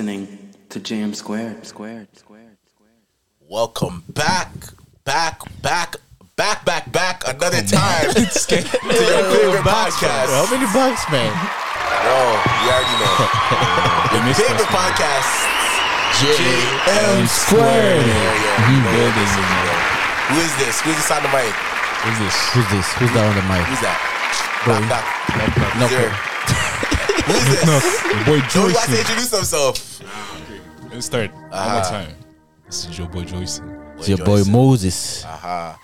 listening to Jam Squared. Squared. Squared. Welcome back, back, back, back, back, back another time to your favorite podcast. How many bucks, man? Bro, you already know. Your favorite podcast. JM Squared. Yeah, yeah. you know Building, this is, you know. Who is this? Who's this on the mic? Who's this? Who's this? Who's that on the mic? Who's that? Bro, Knock, knock. no, Zero. Who is this? Your boy Joe wants to Joyce. introduce himself. Let's start one more time. This is your boy Joyce. It's your boy Joyce. Moses. Uh-huh.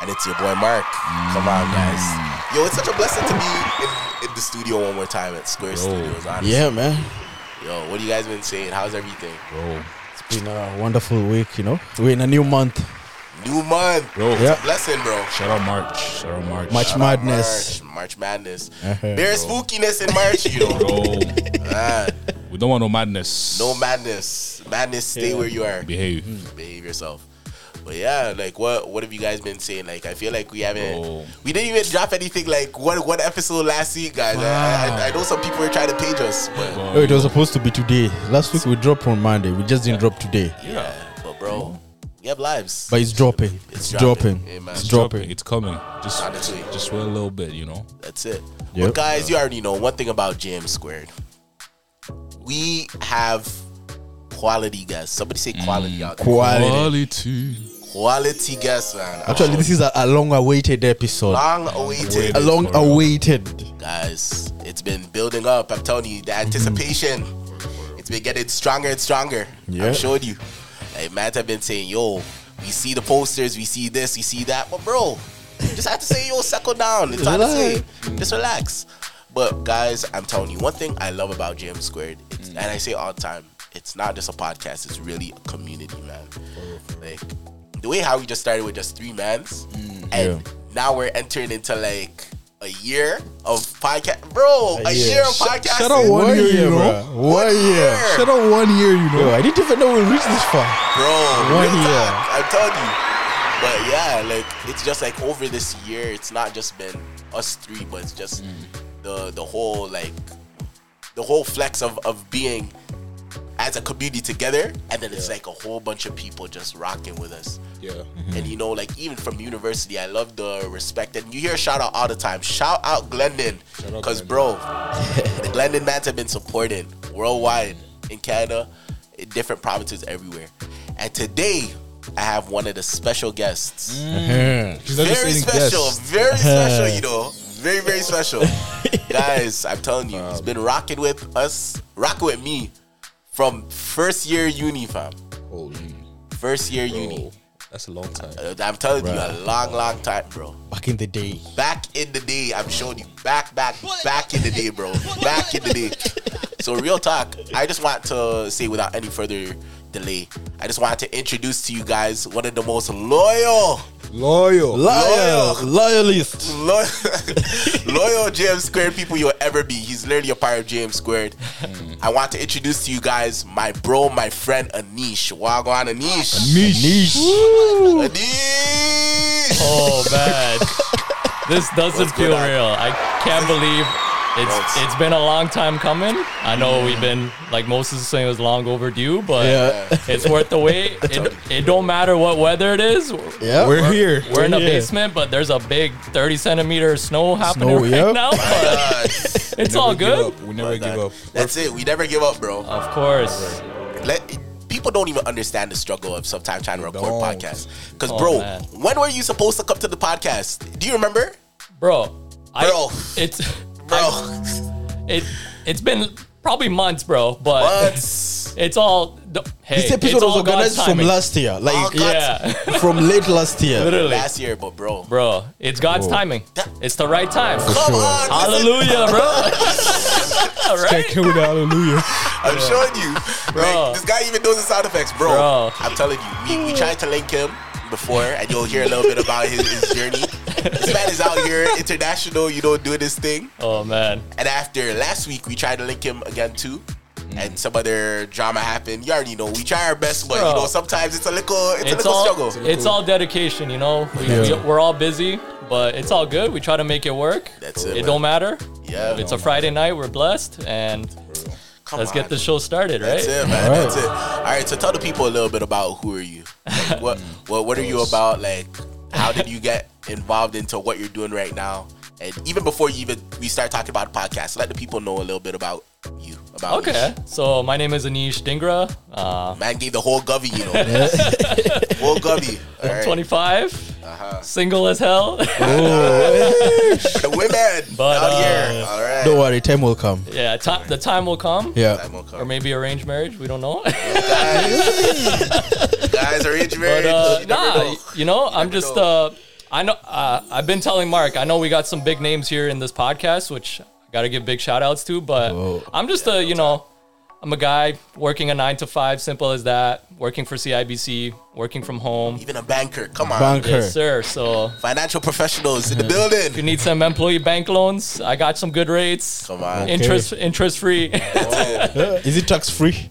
And it's your boy Mark. Come on, guys. Yo, it's such a blessing to be in, in the studio one more time at Square Studios. Honestly. Yeah, man. Yo, what do you guys been saying? How's everything? Bro. It's been a wonderful week, you know. We're in a new month. New month. Bro. It's Yeah. a blessing, bro. Shout out March. Shout out March. March Shout Madness. March, March Madness. Uh-huh. There's spookiness in March, you know. Bro. Ah, we don't want no madness. no madness. Madness, stay where you are. Behave. Behave yourself. But yeah, like what what have you guys been saying? Like I feel like we haven't Bro. we didn't even drop anything like one one episode last week, guys. I, I, I know some people were trying to page us, but Oh, it was supposed to be today. Last week we dropped on Monday. We just didn't drop today. yeah, but bro, we have lives. But it's dropping. It's It's, dropping. dropping. Amen. It's It's dropping. It's coming. Just, Honestly. just wait a little bit, you know. That's it. Yep. But guys, you already know one thing about Jam Squared. We have quality guests. Somebody say quality mm. out there. Quality. Quality. Quality guests, man. Actually, this is a, a long awaited episode. long awaited. A long awaited. Guys, it's been building up. I'm telling you, the anticipation. Mm-hmm. It's been getting stronger and stronger. Yeah. I'm showing you. Like, man, have been saying, yo, we see the posters, we see this, we see that. But, bro, just have to say, yo, settle down. It's time to say, just relax. But, guys, I'm telling you, one thing I love about Jam Squared, it's, mm. and I say all the time, it's not just a podcast, it's really a community, man. Like, the way how we just started with just three mans, mm. and Yeah. now we're entering into like a year of podcast, bro. A, year of podcast. shout out one year, you know. bruh. One year. Shut up one year, you know. Yo, I didn't even know we reached this far. bro. One year. talk, I told you. But yeah, like it's just like over this year, it's not just been us three, but it's just mm. the the whole like the whole flex of of being as a community together, and then it's like a whole bunch of people just rocking with us. Yeah. Mm-hmm. And you know, like even from university, I love the respect. And you hear shout out all the time. Shout out Glendon, because bro, the Glendon mans have been supported worldwide in Canada, in different provinces everywhere. And today, I have one of the special guests. She's not Very special, guess. very special. You know, very very special, guys. I'm telling you, he's been rocking with us, rocking with me from first year uni, fam. Holy. First year uni. That's a long time. Uh, I'm telling you, a long, long time, bro. Back in the day. Back in the day, I'm showing you. Back, back, back in the day, bro. Back in the day. So, real talk, I just want to say without any further delay, I just wanted to introduce to you guys one of the most loyal, Loyal. Loyal. Loyalist. loyal, loyal JM Squared people you'll ever be. He's literally a part of JM Squared. Hmm. I want to introduce to you guys my bro, my friend Anish. Wagwan Anish. Niche. Anish. Oh man, this doesn't What's feel going on? real. I can't believe it's it's been a long time coming. I know we've been like Moses is saying it was long overdue, but Yeah. it's worth the wait. It, it don't matter what weather it is. Yeah. We're here. We're in a here. basement, but there's a big 30 centimeter of snow happening Snow, right yep. now. But Guys, it's all Never give good. up. We never give up. That's it. We never give up, bro. Of course. Let people don't even understand the struggle of sometimes trying to record don't. podcasts. Because, Oh, bro, man. when were you supposed to come to the podcast? Do you remember, Bro. I, Bro. It's bro? Oh. it it's been probably months, bro, but Months. it's all the- hey, This episode it's was all organized God's from timing. last year. Oh, Like God. Yeah. from late last year. Literally. Last year, but bro, Bro, it's God's timing. It's the right time. come sure. on, listen. Hallelujah, bro. All Can't kill with the hallelujah. I'm showing you, Bro. Like, this guy even knows the sound effects, bro. Bro. I'm telling you, we, we tried to link him before, and you'll hear a little bit about his, his journey. This man is out here international, you know, doing this thing. Oh man. And after last week, we tried to link him again too. Mm. And some other drama happened. You already know. We try our best, but you know sometimes it's a little, it's, a little all struggle. it's all dedication, you know. We, we, we're all busy, but it's all good. We try to make it work. That's it, It man. don't matter. Yeah, It's a Friday night. We're blessed, and Come let's on. get the show started, right? That's it, man. All right. That's it. All right. So tell the people a little bit about who are you? Like, what mm. what what are you about? Like, how did you get involved into what you're doing right now? And even before you even we start talking about the podcast, let the people know a little bit about you. About Okay, so my name is Anish Dhingra. Uh, Man gave the whole govy, you know. whole govy. All right. 25, Uh-huh. single as hell. The women But, out uh, here. All right. Don't worry, time will come. yeah, ti- the time will come. Yeah. Time will come. Or maybe arranged marriage. We don't know. guys, guys are age marriage. But uh, You never nah, know. you know, I'm never just. know. Uh, I know. Uh, I've been telling Mark. I know we got some big names here in this podcast, which I got to give big shout outs to. But Whoa. I'm just a, you know, I'm a guy working a nine to five, simple as that. Working for CIBC, working from home. Even a banker. Come on. Banker. Yes, sir. So Financial professionals in the building. if you need some employee bank loans, I got some good rates. Come on. Interest interest free. Is it tax free?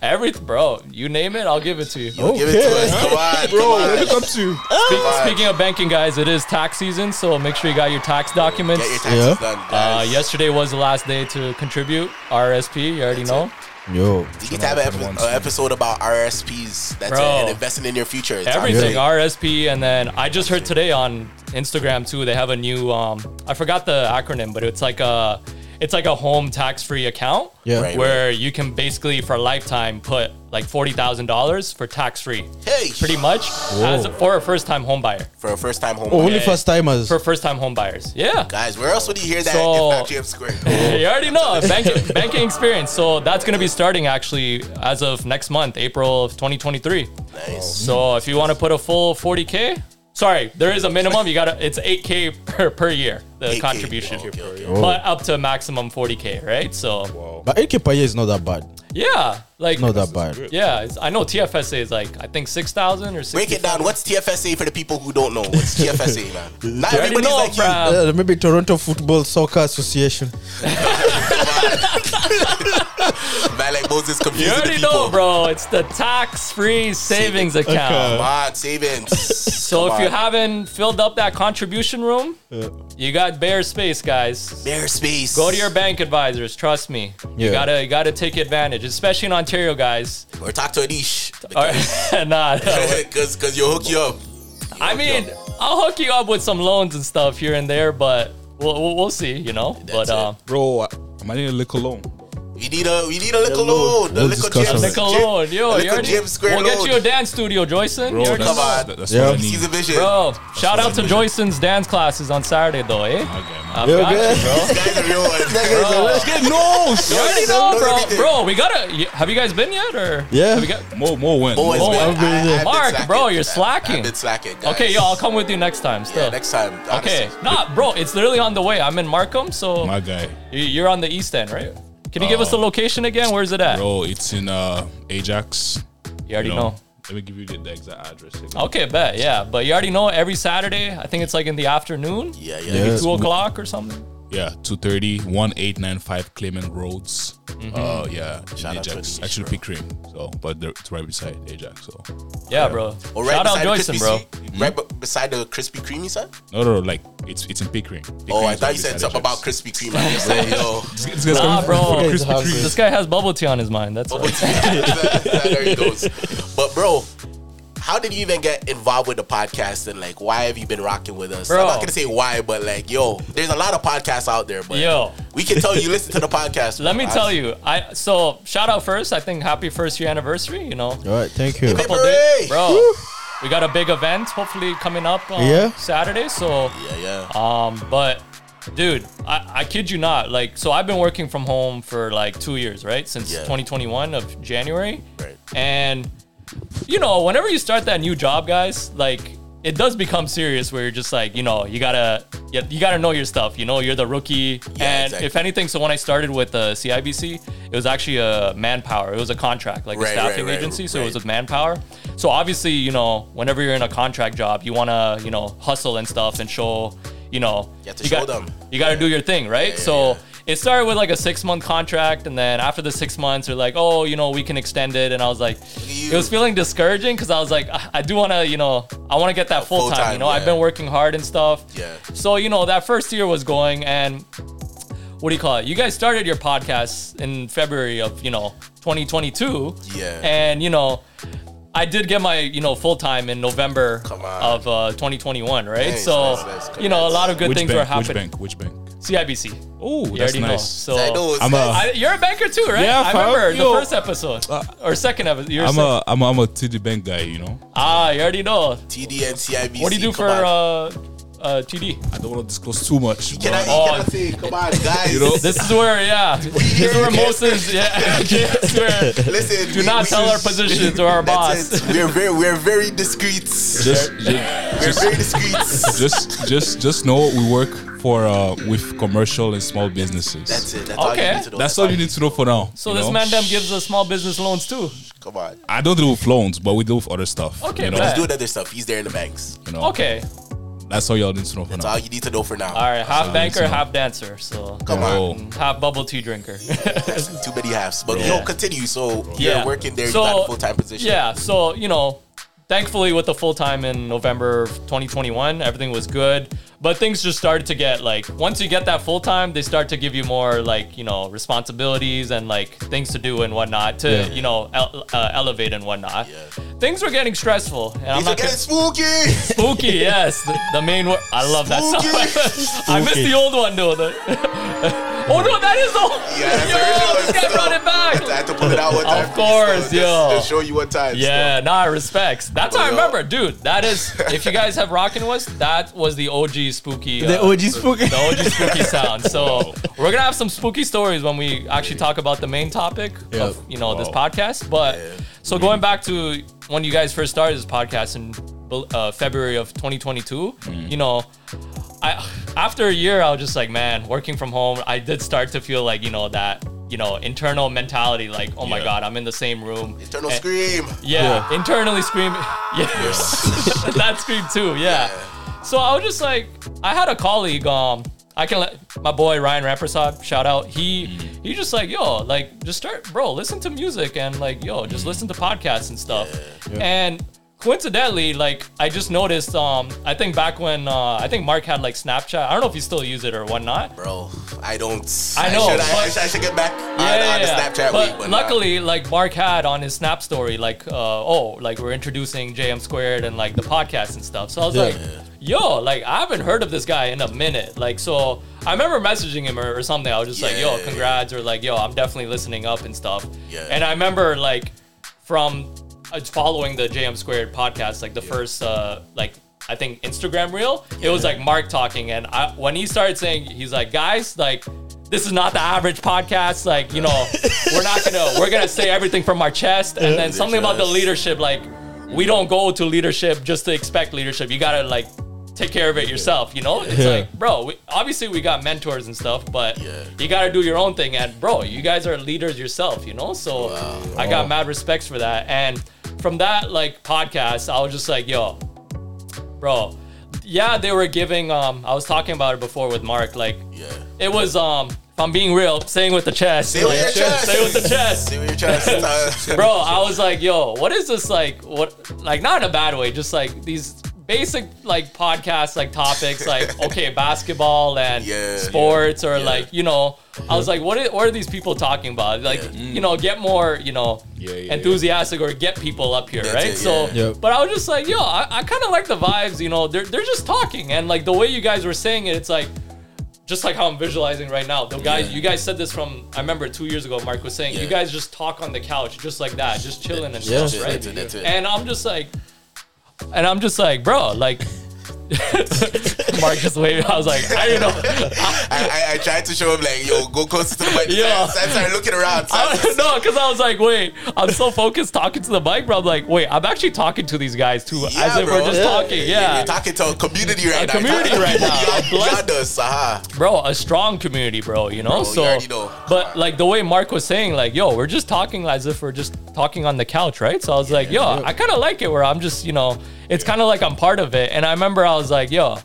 Everything, bro. You name it, I'll give it to you. Yo, Give it to us. Come on. Bro, come on. let me come to you. Speak- on. speaking of banking, guys, it is tax season, so make sure you got your tax documents. Get your taxes Yeah. done, Uh, yesterday was the last day to contribute RSP. You already know. Yo. You need to have an epi- episode about RSPs. That's Bro. it. And investing in your future. It's Everything obviously- RSP, and then I just heard today on Instagram too. They have a new. Um, I forgot the acronym, but it's like a, it's like a home tax-free account. Yeah. Right. Where you can basically for a lifetime put like forty thousand dollars for tax-free, Hey, pretty much as for a first-time home buyer. for a first time home Oh, only first timers. For first-time home buyers, yeah. guys, where else would you hear that So- if not GM Square? you already know banking, banking experience. So that's going to be starting actually as of next month, April of 2023. nice. So if you want to put a full 40k, sorry, there is a minimum. You got to it's 8k per, per year the 8K. contribution, Okay, okay. but up to a maximum 40k, right? So But 8k per year is not that bad. yeah, like Not that bad. yeah, it's, I know TFSA is like I think 6,000 or 6. Break it down. What's TFSA for the people who don't know? What's TFSA, man? Not everybody's know, like you. Uh, maybe Toronto Football Soccer Association. Man, Moses You confusing the already people. know, bro. It's the tax-free savings account. Come on, savings. So if you haven't filled up that contribution room, you got bare space, guys. Bare space. Go to your bank advisors. Trust me. You Yeah. gotta you gotta take advantage, especially in Ontario, guys. or talk to Anish. All right, nah, no. Because cause you'll hook you up. I mean, I'll hook you up with some loans and stuff here and there, but we'll we'll, we'll see, you know. but it. uh, Bro, I I a little loan. We need a we need a little loan. The We'll little discuss gym. on it. yo, you little already, gym square we'll get you a dance studio, Joyson. Bro, you already that's, know. on. that- that's Yeah. what I need. a vision. Bro, shout out to vision. Joyson's dance classes on Saturday, though, eh? Okay, man. I've Yeah, got okay. you, bro. These guys are real ones. Bro, No, you already know, know bro. Bro, we gotta. Have you guys been yet, or Yeah. Have you got, More, more win. Boys, man, I've been I- there. I've been Mark, bro, you're slacking. I've been slacking. Okay, yo, I'll come with you next time. Yeah, next time. okay, honestly. nah, bro, it's literally on the way. I'm in Markham, so My guy. you're on the east end, right? Can you give us the location again? Where's it at? Bro, it's in uh, Ajax. you already You know. Let me give you the, the exact address. Okay, bet, yeah. But you already know every Saturday, I think it's like in the afternoon, Yeah, yeah. Yeah. two o'clock or something. Yeah, 230, 1895 Clements Road. Uh, yeah, in Shout out to Ajax. Actually, bro. Pickering. So, but it's right beside Ajax. So, Yeah, bro. Or right Shout out beside the Joyson, Krispy bro. Kreme- Right be- beside the Krispy Kreme, son? no, no, no, like it's it's in Pickering. Pickering Oh, I thought right you said something about Ajax. Krispy Kreme. I was like, yo. This guy's Nah, bro. from Krispy Krispy Kreme. Kreme. This guy has bubble tea on his mind. That's what. there he goes. But bro, how did you even get involved with the podcast and like why have you been rocking with us? Bro. I'm not gonna say why, but like yo, there's a lot of podcasts out there, but Yo. we can tell you listen to the podcast. Let bro. me tell you, I so shout out first. I think happy first year anniversary. You know, All right, thank you. couple Hooray! days, bro. We got a big event hopefully coming up on Yeah. Saturday. So, Yeah, yeah. um, but dude, I, I kid you not. Like, so I've been working from home for like two years, right? Since Yeah. 2021 of January. Right. And you know, whenever you start that new job, guys, like it does become serious where you're just like, you know, you gotta, you, you gotta know your stuff. You know, you're the rookie. and exactly. if anything, so when I started with uh, the CIBC, it was actually a manpower. It was a contract, like Right, a staffing right, right, agency. So it was right. with manpower. So obviously, you know, whenever you're in a contract job, you wanna, you know, hustle and stuff and show, you know, You show got, them. You gotta do your thing, right? yeah, so. Yeah. It started with like a six month contract, and then after the six months, they're like, "Oh, you know, we can extend it." And I was like, you. it was feeling discouraging because I was like, I I do want to, you know, I want to get that full time. full-time, You know, I've been working hard and stuff. Yeah. So you know, that first year was going, and what do you call it? You guys started your podcast in February of you know 2022. Yeah. And you know, I did get my you know full time in November of uh, 2021, right? Nice, so nice, nice. you know, a lot of good Which things bank? were happening. Which bank? Which bank? CIBC. Oh, You that's already know. nice. So I know. it's I'm a- nice. I, you're a banker too, right? Yeah, I remember Yo. the first episode or second episode. You're I'm sec- a I'm a, I'm a TD Bank guy, you know. ah, you already know. TD and CIBC. What do you do for uh, uh, TD? I don't want to disclose too much. Can I, Oh. can I say, come on, guys. You know? This is where, yeah, this is where most is, yeah, this is where Listen, do we- not we- tell our position to our boss. We're very, we're very discreet. just, just, We're very discreet. just just just know we work for uh with commercial and small businesses. That's it. That's all Okay. you need to know. That's all you need to know for now. So you this know? man them gives us small business loans too. Come on. I don't do with loans, but we do with other stuff. Okay, you know, bet. Doing other stuff. He's there in the banks. you know. Okay, That's all y'all need to know for now. That's now. all you need to know for now. all right, half So- banker, so- half dancer, so Come on. half bubble tea drinker. Too many halves. But Yeah. yo, continue. So Yeah. you're working there. So- you got a full time position. Yeah, so you know, thankfully with the full time in November of 2021, everything was good. But things just started to get like once you get that full time, they start to give you more like you know responsibilities and like things to do and whatnot to Yeah. you know el- uh, elevate and whatnot. Yeah. Things were getting stressful, and I'm Things are not getting spooky. spooky. Yes, the, the main word. I love that song. I missed the old one though. The, oh no, that is the Yeah, that's yo. the original one This guy brought it back. I had to pull it out one time. Of course, just, yo. Just show you what time. Yeah, nah, respects. That's how I remember, dude. That is, if you guys have rockin' with that was the OG spooky. The uh, OG spooky. the OG spooky sound. So we're gonna have some spooky stories when we actually talk about the main topic of you know this podcast. But so going back to when you guys first started this podcast in uh, February of 2022, you know. I after a year, I was just like, man, working from home. I did start to feel like you know that you know internal mentality, like, oh my Yeah. god, I'm in the same room. Eternal And- scream. yeah, internally scream. Yeah, that scream too. Yeah. So I was just like, I had a colleague. Um, I can let my boy Ryan Rampersad shout out. He he just like yo, like just start, bro. Listen to music and like yo, just listen to podcasts and stuff. And coincidentally, like I just noticed. Um, I think back when uh, I think Mark had like Snapchat. I don't know if you still use it or whatnot. Bro, I don't. I know, should, I, but- should, I should get back on, yeah, on the yeah, yeah. Snapchat but, week. But nah. luckily, like Mark had on his Snap story, like, uh, oh, like we're introducing JM Squared and like the podcast and stuff. So I was Yeah. like, yo, like I haven't heard of this guy in a minute. Like, so I remember messaging him or, or something. I was just like, yo, congrats, or like, yo, I'm definitely listening up and stuff. Yeah. And I remember like from uh, following the JM Squared podcast, like the first, uh, like. I think Instagram reel. It was like Mark talking, and I, when he started saying, he's like, guys, like this is not the average podcast. Like, you know, we're not gonna we're gonna say everything from our chest. And then something about the leadership, like we don't go to leadership just to expect leadership. You gotta like take care of it yourself. You know, it's Yeah. like, bro, we, obviously we got mentors and stuff, but Yeah. you gotta do your own thing. And bro, you guys are leaders yourself. You know, so I got mad respects for that. And from that like podcast, I was just like, yo, bro. Yeah, they were giving. Um, I was talking about it before with Mark. Like, Yeah. it was um if I'm being real, saying with the chest. Say with your chest. Say with the chest. Say with your chest. Bro, I was like, yo, what is this like what like not in a bad way, just like these basic like podcast like topics like okay, basketball and Yeah, sports or yeah. like, you know, I was like, what are, what are these people talking about? Like, Yeah. you know, get more, you know, Yeah, yeah, enthusiastic or get people up here, That's right? it, so yeah. Yep. but I was just like, yo, I, I kind of like the vibes, you know, they're they're just talking and like the way you guys were saying it, it's like just like how I'm visualizing right now. The guys, Yeah. you guys said this from I remember two years ago. Mark was saying you guys just talk on the couch, just like that, just chilling and Yeah. stuff, right? That's it, that's it. And I'm just like, and I'm just like, bro, like. Mark just waved. I was like, I didn't know. I, I, I tried to show him like, yo, go closer to the mic. Yeah. So I started looking around. So I I, was- no, because I was like, wait, I'm so focused talking to the mic, bro. I'm like, wait, I'm actually talking to these guys too, as if bro. we're just Yeah. talking. Yeah, You're talking to a community right A now. community right now. Yeah, A blessed- beyond us, aha. bro, a strong community, bro. You know, Bro, so already know. but like the way Mark was saying, like, yo, we're just talking as if we're just talking on the couch, right? So I was like, yo, I kind of like it where I'm just, you know, it's kind of like I'm part of it. And I remember I was like, yo,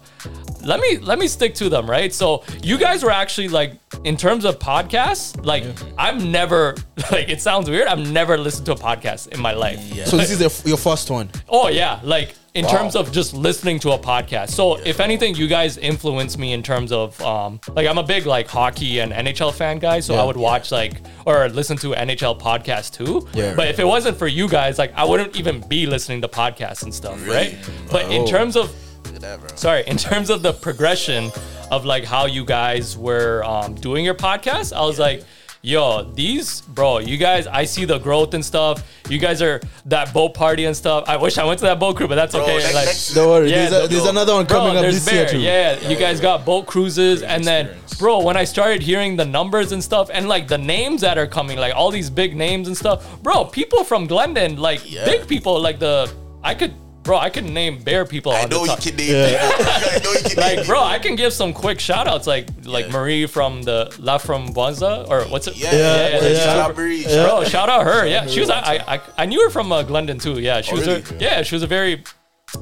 let me let me stick to them, right? So you guys were actually like, in terms of podcasts, like I've never like it sounds weird. I've never listened to a podcast in my life. So this is the, your first one. Oh yeah, like in terms of just listening to a podcast. So if anything, you guys influence me in terms of um, like I'm a big like hockey and NHL fan guy, so Yeah. I would watch like or listen to NHL podcast too. Yeah. But if it wasn't for you guys, like I wouldn't even be listening to podcasts and stuff, right? But in Oh. terms of Look at that, bro. sorry, in terms of the progression of like how you guys were um, doing your podcast, I was like, yo, these, bro, you guys, I see the growth and stuff. You guys are that boat party and stuff. I wish I went to that boat crew, but that's Bro, okay. next- like, next- Don't worry. Yeah, there's, a, there's another one Bro, coming up there's this year too. Yeah, you guys got boat cruises, and then, bro, when I started hearing the numbers and stuff, and like the names that are coming, like all these big names and stuff, bro, people from Glendon, like Yeah. big people, like the I could, bro, I could name bear people. I on know the you top. can name people. I know you can name people. Like, bro, I can give some quick shout outs, like like Yeah. Marie from the La from Bonza, or what's it? Yeah, yeah, Yeah, yeah. yeah. Shout out Marie. Bro, shout out her. Yeah, she was. I I, I knew her from uh, Glendon too. Yeah, she Oh, was. really? A, yeah, she was a very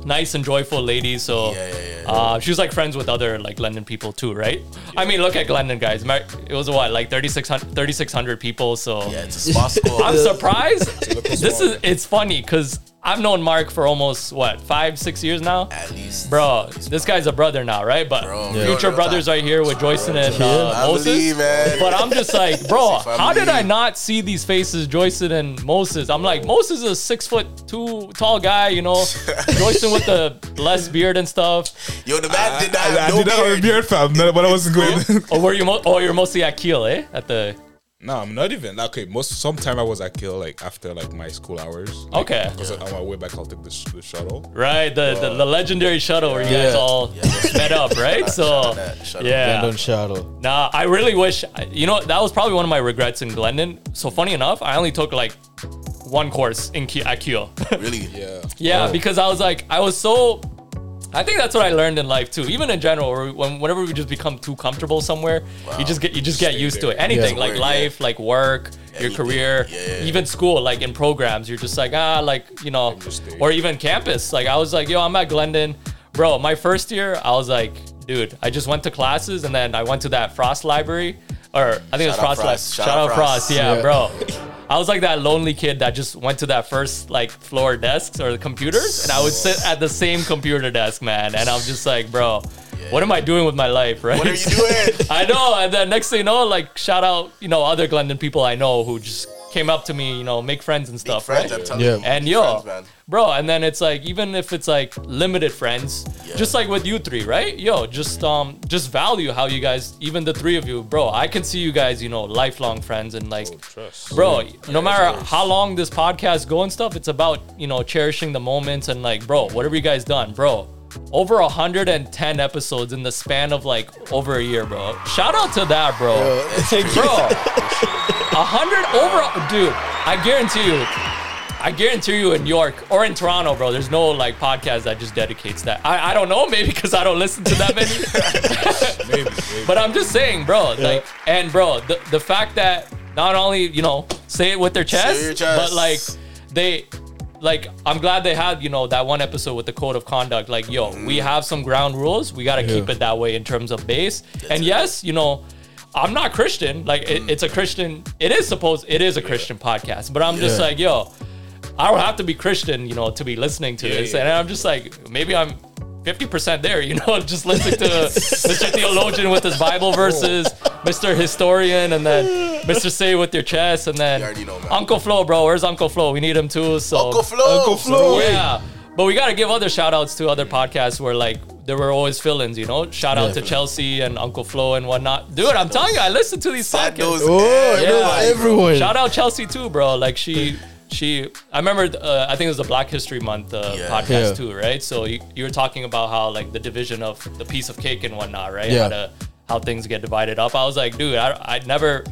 nice and joyful lady. So Yeah, yeah, yeah. Uh, she was like friends with other like Glendon people too, right? I mean, look at Glendon guys. Mar- It was what like 3,600 3,600 people. So Yeah, it's a small school. I'm surprised. this is it's funny because I've known Mark for almost what five six years now. At least. Bro, this guy's a brother now, right? But Bro, future real brothers right here with Joyson and uh, Moses. believe. But I'm just like, bro, how did I not see these faces, Joyson and Moses? I'm like, Moses is a six foot two tall guy, you know, Joyson with the less beard and stuff. Yo, the man did not I, have I no did not have a beard. beard, fam, no, but I wasn't good. Or were you? Mo- oh, you're mostly at Keele, eh? At the no, I'm not even. like, Okay, most sometime I was at Keele like after like my school hours. Like, Okay. Because on my way back, I'll take the, sh- the shuttle. right, the, the the legendary shuttle where you guys Yeah. all met up, right? So yeah, Glendon shuttle. Nah, I really wish. You know, that was probably one of my regrets in Glendon. So funny enough, I only took like one course in Ki- at Kyo. Really? Yeah. yeah, because I was like, I was so. I think that's what I learned in life too. Even in general, where when, whenever we just become too comfortable somewhere, you just get you just get Stay used to it. Anything Yeah. like Word, life, like work, your career, Yeah. even school, like in programs, you're just like ah, like you know, or even campus. Like I was like, yo, I'm at Glendon, bro. My first year, I was like, dude, I just went to classes and then I went to that Frost library, or I think it was Shout out Frost. Frost. Shout Shout, out out Frost. Frost, yeah, Yeah. bro. I was like that lonely kid that just went to that first like floor desks or the computers, and I would sit at the same computer desk, man. And I'm just like, bro, what am I doing with my life, right? What are you doing? I know. And then next thing you know, like shout out, you know, other Glendon people I know who just came up to me, you know, make friends and stuff, friends, right? I'm Yeah. you. And yo, friends, bro, and then it's like even if it's like limited friends, just like with you three, right? Yo, just um, just value how you guys, even the three of you, bro. I can see you guys, you know, lifelong friends and like, trust. bro. No matter how long this podcast go and stuff, it's about you know cherishing the moments and like, bro, whatever you guys done, bro. Over 110 episodes in the span of like over a year, bro. Shout out to that, bro. bro. A hundred over, dude. I guarantee you. I guarantee you in York or in Toronto, bro. There's no like podcast that just dedicates that. I, I don't know, maybe because I don't listen to that many. Maybe. maybe. but I'm just saying, bro. Like, and bro, the the fact that not only you know say it with their chest, chest. but like they. Like I'm glad they had you know that one episode with the code of conduct. Like yo, mm. we have some ground rules. We gotta keep it that way in terms of base. and yes, you know, I'm not Christian. Like it, mm. it's a Christian. It is supposed. It is a Christian podcast. But I'm just Yeah. like yo, I don't have to be Christian, you know, to be listening to this. yeah. And I'm just like, maybe I'm 50% there, you know, just listening to Mr. Theologian with his Bible verses, Mr. Historian, and then Mr. Say with your chest, and then You know. Uncle Flo, bro. Where's Uncle Flo? We need him too. So Uncle Flo. Uncle Flo. yeah. But we gotta give other shout outs to other podcasts where like there were always fill-ins, you know. Shout out to Yeah. Chelsea and Uncle Flo and whatnot. Dude, I'm telling you, I listen to these Sad podcasts. Oh, Yeah. everyone. Shout out Chelsea too, bro. Like she, she. I remember. Uh, I think it was the Black History Month uh, Yeah. podcast Yeah. too, right? So you, you were talking about how like the division of the piece of cake and whatnot, right? Yeah. How, to, how things get divided up. I was like, dude, I, I'd never.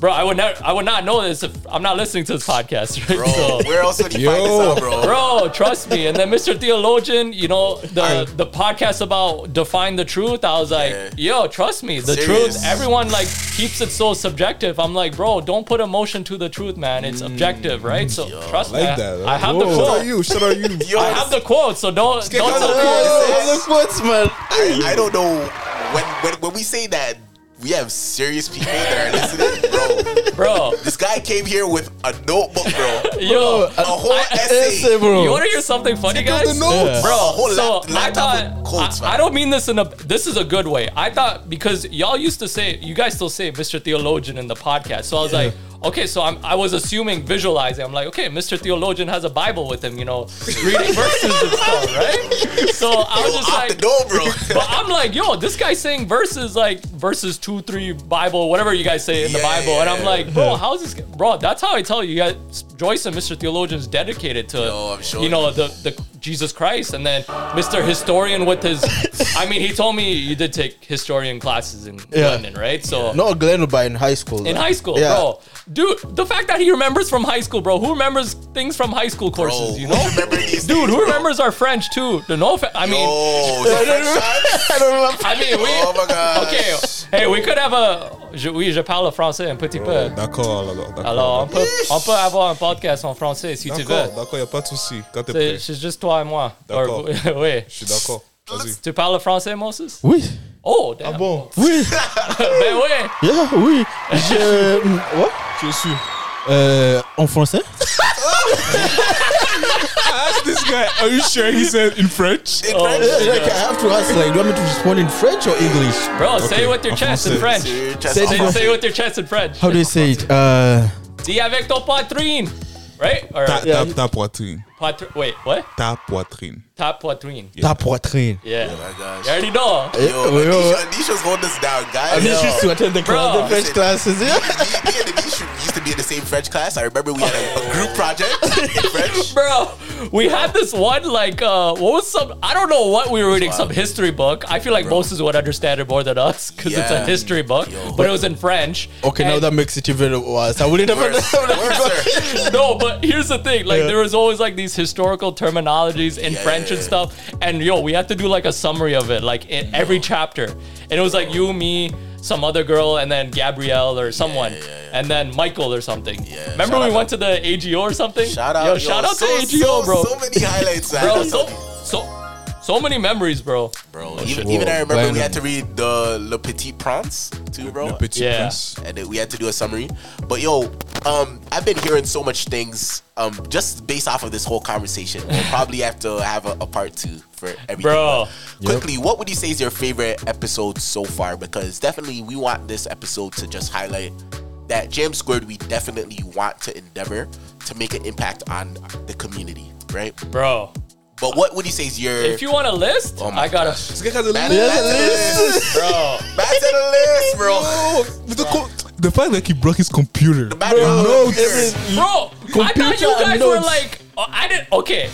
Bro, I would never, I would not know this if I'm not listening to this podcast, right? Bro, So- where else would you find this out, bro? Bro, trust me. And then Mr. Theologian, you know, the the podcast about define the truth. I was like, Yeah. yo, trust me, the Serious. truth. Everyone like keeps it so subjective. I'm like, bro, don't put emotion to the truth, man. It's objective, right? So trust me. like I- that. I have the Shout out quote. you. Shout out you. Yo, I have the quote, so don't don't on tell me. The quotes, man. I, I don't know when, when when we say that we have serious people that are listening, bro. bro. This guy came here with a notebook, bro. Yo, A whole I- essay. Essay, bro. You want to hear something funny, Take out guys? the notes. Bro, A whole so lap- I thought quotes, I. I don't mean this in a. This is a good way. I thought because y'all used to say, you guys still say Mr. Theologian in the podcast. So I was like, okay, so I'm, I was assuming, visualizing. I'm like, okay, Mr. Theologian has a Bible with him, you know, reading verses and stuff, right? So I was just like, the door, bro. but I'm like, yo, this guy's saying verses like verses two, three, Bible, whatever you guys say in the Yeah, Bible, and I'm yeah. like, bro, how's this, bro? That's how I tell you, you guys, Joyce and Mr. Theologian's dedicated to, Yo, I'm sure. you know, the the Jesus Christ, and then Mr. Historian with his, I mean, he told me you did take historian classes in Yeah. Glendon, right? So. Not Glenn, by in high school. In high school, Yeah. bro, dude, the fact that he remembers from high school, bro. Who remembers things from high school courses? Bro, you who's know, remembering these dude, things, who bro? remembers our French too? The no, fa- I mean, Yo, the French time? I don't remember. I mean, we. Oh my god. Ok, hey, we could have a. Je, oui, je parle français un petit oh, peu. D'accord, alors. d'accord, Alors, on peut, on peut avoir un podcast en français si tu veux. D'accord, d'accord, y a pas de souci. Quand t'es C'est prêt, c'est juste toi et moi. D'accord. Or- oui. je suis d'accord. Vas-y. Tu parles français, Moses? Oui. Oh, damn. Bon? Oui. Ben oui. Yeah, oui. Je. What? Je suis. Euh, en français? Ask this guy, are you sure he said in French? In Oh, French? Yeah, like, I have to ask, like, do you want me to respond in French or English? Bro, say Okay, it with your en chest in français. French. Say Say, say it with your chest in French. How do you say it? Uh, Dis avec ton poitrine. Right? Or Ta, ta, ta poitrine. Poitr- Wait, what? Ta poitrine. Ta poitrine. ta poitrine. Yeah. Oh my gosh. You already know. Yo, Yo, yo. Anisha, Anisha's holding us down, guys. I mean, Yo. she used to attend the, Bro. the French Listen. classes. Yeah. me, me and Anisha used to be in the same French class. I remember we had a, a group project in French. Bro, we had this one like uh what was some I don't know what we were reading, some history book. I feel like Moses would understand it more than us because it's a Yeah. history book, Yo. but it was in French. Okay, now And- that makes it even worse. I wouldn't have Worse, worse, no, but here's the thing. Like Yeah. there was always like these historical terminologies in Yeah, French yeah, and stuff. And yo, we had to do like a summary of it, like in every chapter. And it was like you, me, some other girl, and then Gabrielle or someone, yeah, and then Michael or something. Remember shout we went to the AGO or something? Shout out, Yo, yo, shout out so, to AGO, so, bro. So many highlights, bro, so so so many memories, bro. Bro, even, even I Whoa, remember we had to read the Le Petit Prince too, bro. Le Petit Yeah. Prince. and then we had to do a summary. But yo, um, I've been hearing so much things, um, just based off of this whole conversation. We'll probably have to have a, a part two for everything. Bro. But quickly, what would you say is your favorite episode so far? Because definitely we want this episode to just highlight that Jam Squared. We definitely want to endeavor to make an impact on the community, right? Bro. But what would you say is your If you want a list, Oh my I got a This guy has a back, back to the list, bro. back to the list, bro. The, co- the fact that he broke his computer. Back to the list. Bro, I thought Computer you guys were notes. like, oh, I didn't. Okay,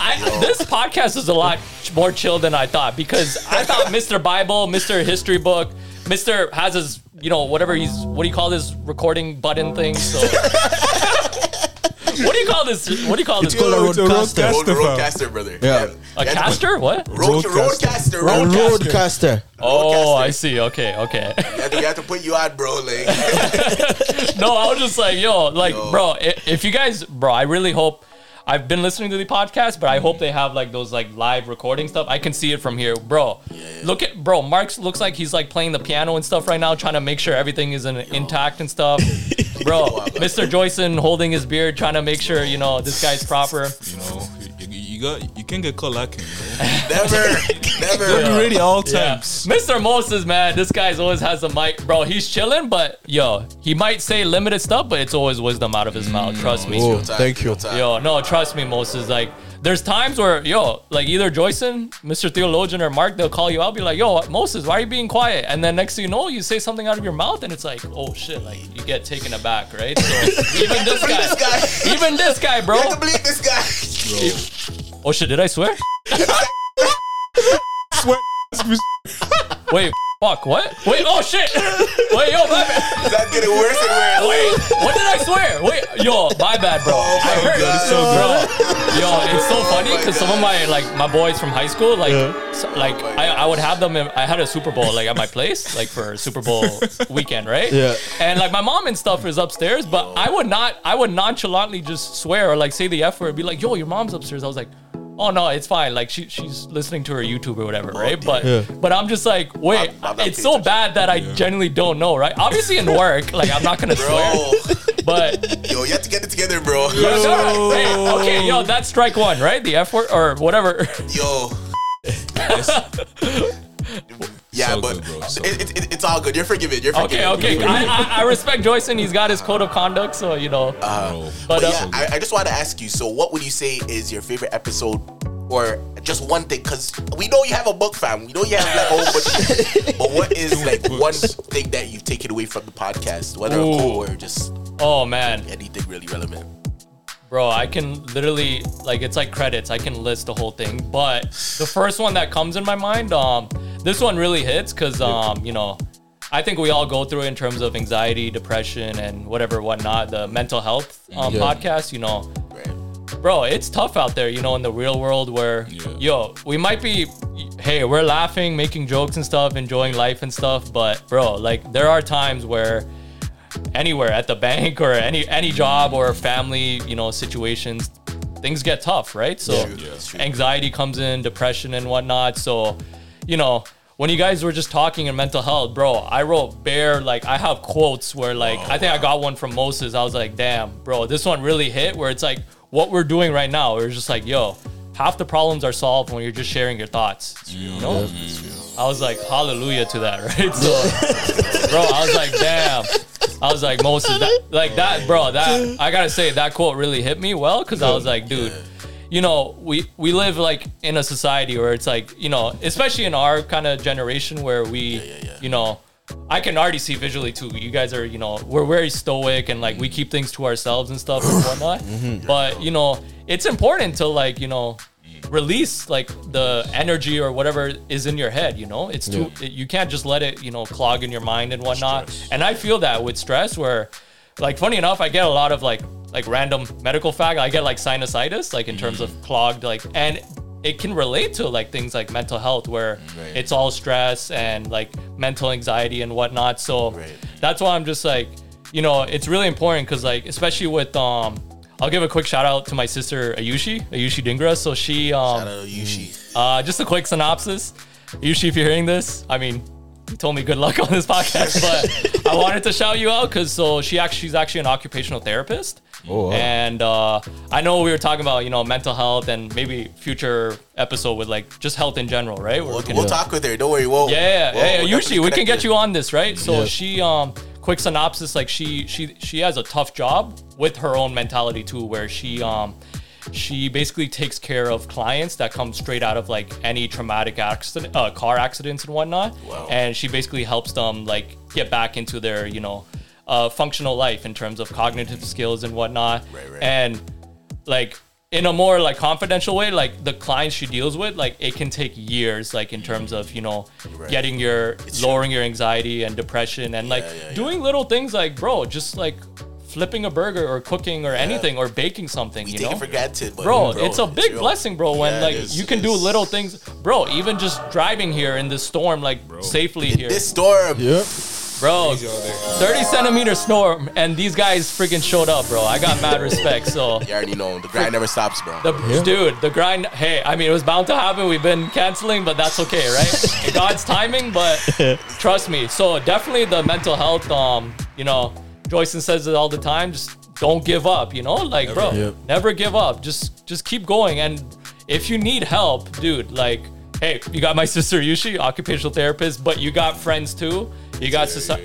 I this podcast is a lot more chill than I thought because I thought Mr. Bible, Mr. History Book, Mr. has his, you know, whatever he's, what do you call this recording button thing? So, what do you call this? What do you call this? It's called a It's a RodeCaster. Road, RodeCaster, fam. brother. Yeah. A You had to put- caster? What? Road, RodeCaster. RodeCaster. A RodeCaster. RodeCaster. Oh, RodeCaster. I see. Okay, okay. You have to, you have to put you on, bro. Like, no, I was just like, yo, like, Yo. bro, i- if you guys, bro, I really hope. I've been listening to the podcast, but I hope they have like those like live recording stuff. I can see it from here, bro. Look at bro. Mark's looks like he's like playing the piano and stuff right now, trying to make sure everything is in, intact and stuff. Bro, Mr. Joyson holding his beard, trying to make sure you know this guy's proper. You know, you, you got you can't get caught lacking. Bro. never, never. Be ready all Yeah. times. Mr. Moses, man, this guy's always has a mic, bro. He's chilling, but yo, he might say limited stuff, but it's always wisdom out of his mouth. Trust me. Oh, Time, thank you. Yo, no, trust me, Moses. Like, there's times where, yo, like either Joyson, Mr. Theologian, or Mark, they'll call you out, be like, yo, Moses, why are you being quiet? And then next thing you know, you say something out of your mouth, and it's like, oh shit, like you get taken aback, right? So even this guy, this guy. even this guy, bro. You have to believe this guy. Oh shit, did I swear? Swear. Wait, fuck, what? Wait, oh shit. Wait, yo, my bad. That's getting worse and worse. Wait, what did I swear? Wait, yo, my bad, bro. Oh I heard, God. bro. Yo, it's so oh funny my because some of my like my boys from high school, like, so- like oh I, I would have them. In, I had a Super Bowl like at my place, like for Super Bowl weekend, right? Yeah. And like my mom and stuff is upstairs, but I would not, I would nonchalantly just swear or like say the F word, and be like, yo, your mom's upstairs. I was like. Oh no, it's fine. Like she she's listening to her YouTube or whatever, right? Oh, but Yeah. but I'm just like, wait, I'm- not it's paying so bad that I genuinely don't know, right? Obviously in work, like I'm not gonna swear, Bro, but yo, you have to get it together, bro. All right. Hey, okay, yo, that's strike one, right? The F word or whatever. Yo. yeah, So but good, so it, it, it- it's all good. You're forgiven. You're forgiven. Okay, okay. I, I, I respect Joyce and he's got his code of conduct, so you know. Bro. but But uh, yeah, I, I just want to ask you. So, what would you say is your favorite episode, or just one thing? Because we know you have a book, fam. We know you have like a whole bunch. but what is like one thing that you've taken away from the podcast, whether a Ooh. quote or just oh man, anything really relevant? Bro, I can literally like it's like credits. I can list the whole thing, but the first one that comes in my mind, um, this one really hits because um, you know. I think we all go through it in terms of anxiety, depression, and whatever, whatnot. The mental health um, Yeah. podcast, you know, bro, it's tough out there, you know, in the real world where, Yeah. yo, we might be, hey, we're laughing, making jokes and stuff, enjoying life and stuff, but bro, like there are times where anywhere at the bank or any any job or family, you know, situations, things get tough, right? So that's anxiety comes in, depression and whatnot. So, you know. When you guys were just talking in mental health, bro, I wrote bare like I have quotes where like I think I got one from Moses. I was like, damn, bro, this one really hit. Where it's like what we're doing right now. We're just like, yo, half the problems are solved when you're just sharing your thoughts. You know? I was like, hallelujah to that, right? So, bro, I was like, damn. I was like, Moses, that, like that, bro, that, I gotta say, that quote really hit me well, because I was like, dude, you know, we, we live like in a society where it's like, you know, especially in our kind of generation where we, you know, I can already see visually too. You guys are, you know, we're very stoic and like we keep things to ourselves and stuff and whatnot. Mm-hmm. But, you know, it's important to like, you know, release like the energy or whatever is in your head you know? It's too you can't just let it you know clog in your mind and whatnot. And i feel that with stress where like funny enough i get a lot of like like random medical fact i get like sinusitis like in terms of clogged like and it can relate to like things like mental health where it's all stress and like mental anxiety and whatnot. So Right. that's why i'm just like you know it's really important because like especially with um I'll give a quick shout out to my sister Ayushi, Ayushi Dhingra. So she, um, Shout out to Yushi. uh, just a quick synopsis. Ayushi, if you're hearing this, I mean, you told me good luck on this podcast, but I wanted to shout you out because so she actually she's actually an occupational therapist. Oh, wow. And uh, I know we were talking about you know mental health and maybe future episode with like just health in general, right? Where We'll, we we'll talk with her. Don't worry. We'll, yeah, yeah, we'll yeah. Usually we can get you. you on this, right? So Yeah. she um quick synopsis like she she she has a tough job with her own mentality too where she um she basically takes care of clients that come straight out of like any traumatic accident uh, car accidents and whatnot Wow. and she basically helps them like get back into their you know uh, functional life in terms of cognitive skills and whatnot Right, right. and like in a more like confidential way like the clients she deals with like it can take years like in terms of you know Right. getting your It's lowering your anxiety and depression and like yeah, yeah. doing little things like bro just like flipping a burger or cooking or anything or baking something We you take know it for granted, but bro, it's a big real. blessing bro when Yeah, like it is, you can do little things bro even just driving here in this storm like safely here This storm. Yeah. Bro Crazy out there. 30 centimeter storm and these guys freaking showed up bro i got mad respect so You already know the grind never stops, bro. the dude, the grind. Hey, I mean, it was bound to happen. We've been canceling, but that's okay, right? God's timing, but trust me. So definitely the mental health. Um, you know, Joyson says it all the time. Just don't give up. You know, like bro, Yep. never give up. Just just keep going. And if you need help, dude, like. Hey, you got my sister Yushi, occupational therapist, but you got friends too. You got society,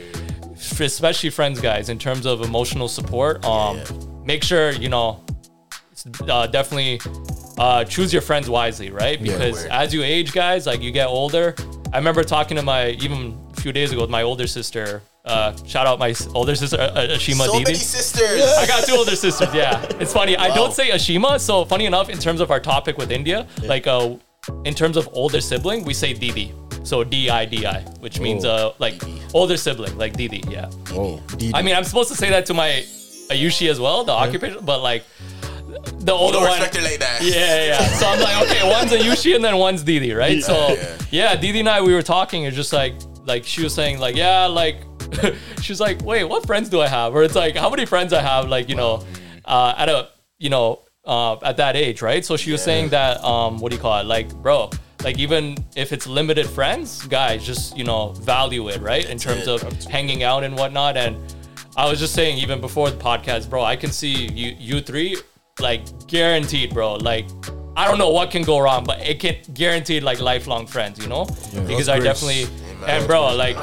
especially friends, guys, in terms of emotional support. Um, make sure you know uh, definitely uh, choose your friends wisely, right? Because Word. as you age, guys, like you get older. I remember talking to my even a few days ago with my older sister. Uh, shout out my older sister uh, uh, Ashima so Didi. many sisters. I got two older sisters. Yeah, it's funny. I don't say Ashima. So funny enough, in terms of our topic with India, like uh, in terms of older sibling, we say Didi. So D I D I, which means uh like older sibling, like Didi. Yeah. Oh, Didi. I mean, I'm supposed to say that to my Ayushi as well, the occupation, but like the older Don't one. respect like that. Yeah, yeah, yeah. So I'm like, okay, one's a Yushi and then one's Didi, right? So Yeah. yeah, Didi and I we were talking. It's just like like she was saying like yeah like she's like wait what friends do I have or it's like how many friends I have like you know uh, at a you know uh, at that age, right? So she was saying that um, what do you call it? Like, bro, like even if it's limited friends, guys, just you know value it, right? In terms of hanging out and whatnot. And I was just saying, even before the podcast, bro, I can see you you three like guaranteed, bro. Like I don't know what can go wrong, but it can guaranteed like lifelong friends, you know? because I definitely and bro, like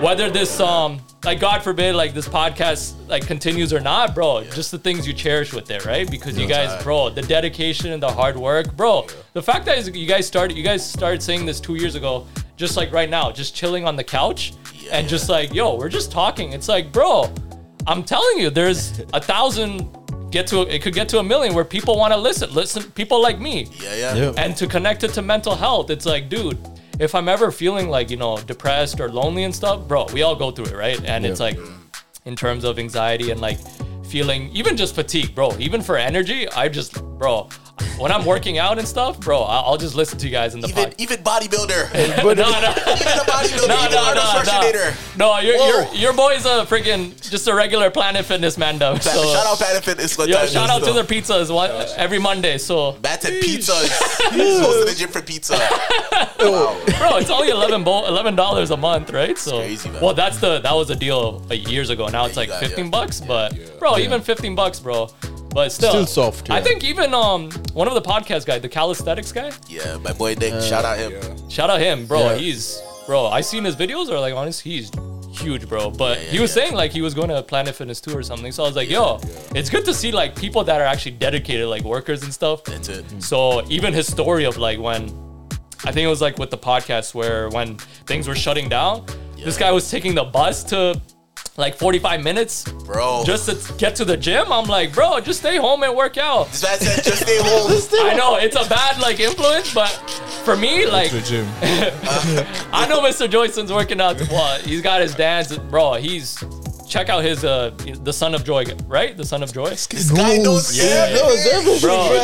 whether this um like God forbid like this podcast like continues or not, bro, just the things you cherish with it, right? Because you guys, bro, the dedication and the hard work, bro. The fact that you guys started you guys started saying this two years ago, just like right now, just chilling on the couch and just like, yo, we're just talking. It's like, bro, I'm telling you, there's a thousand get to it could get to a million where people want to listen. Listen, people like me Yeah, yeah. Yeah. and to connect it to mental health it's like dude if i'm ever feeling like you know depressed or lonely and stuff bro we all go through it right? And it's like in terms of anxiety and like feeling even just fatigue bro even for energy i just bro when i'm working out and stuff bro I- i'll just listen to you guys in the Even podcast even bodybuilder, But no, no, even a bodybuilder, no, even no, Arnold no, no. No, your your your boy's a freaking just a regular Planet Fitness man, though. So, shout out Planet Fitness. one yo, shout out to though. their pizzas one, every Monday. So, Matt and pizza. He's goes to the gym for pizza. Wow. bro, it's only eleven bo- eleven dollars a month, right? So, crazy, man. well, that's the that was a deal years ago. Now it's like got- fifteen yeah. bucks, but bro, even fifteen bucks, bro. But still, Still soft, I yeah. think even um one of the podcast guys, the calisthenics guy, Yeah, my boy Nick. shout out him. shout out him, bro. Yeah. He's bro. I seen his videos, or like honest, he's huge, bro. But yeah, he was yeah. saying like he was going to Planet Fitness too or something. So I was like, yo, it's good to see like people that are actually dedicated, like workers and stuff. That's it. So even his story of like when I think it was like with the podcast where when things were shutting down, this guy was taking the bus to like 45 minutes Bro. just to get to the gym. I'm like, bro, just stay home and work out. this man said just stay home. I know it's a bad like influence, but for me, like to The gym. I know Mr. Joyson's working out. Well, he's got his dance, bro. He's check out his uh the Son of Joy, right? The Son of Joy. This guy knows. Yeah. He knows everything, bro. bro.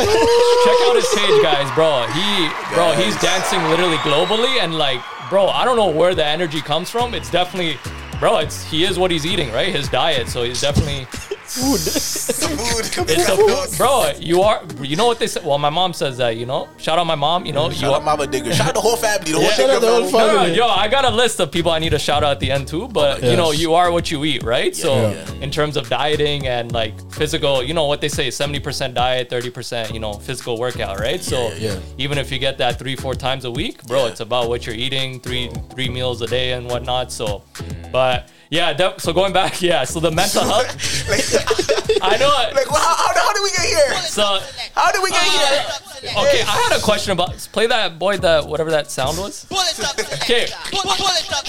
check out his page, guys, bro. He, bro, he's dancing literally globally, and like, bro, I don't know where the energy comes from. It's definitely, bro. It's he is what he's eating, right? His diet. So he's definitely, It's the mood. it's a, bro. You are, you know what they say? Well, my mom says that. You know, shout out my mom. You know, you Shout are. out Mama Digger. Shout out the whole family. The whole Yeah. Digger Shout out the whole family. family. No, no, yo, I got a list of people I need to shout out at the end too. But you know, you are what you eat, right? so Yeah. in terms of dieting and like physical, you know what they say: seventy percent diet, thirty percent, you know, physical workout, right? so yeah. even if you get that three, four times a week, bro, Yeah. it's about what you're eating, three, three meals a day and whatnot. So, mm. but yeah, that, so going back, yeah. So the mental health, Like, I know it. like well, how, how, how did we get here? So How did we get here? okay, I had a question about play that boy that whatever that sound was. Okay.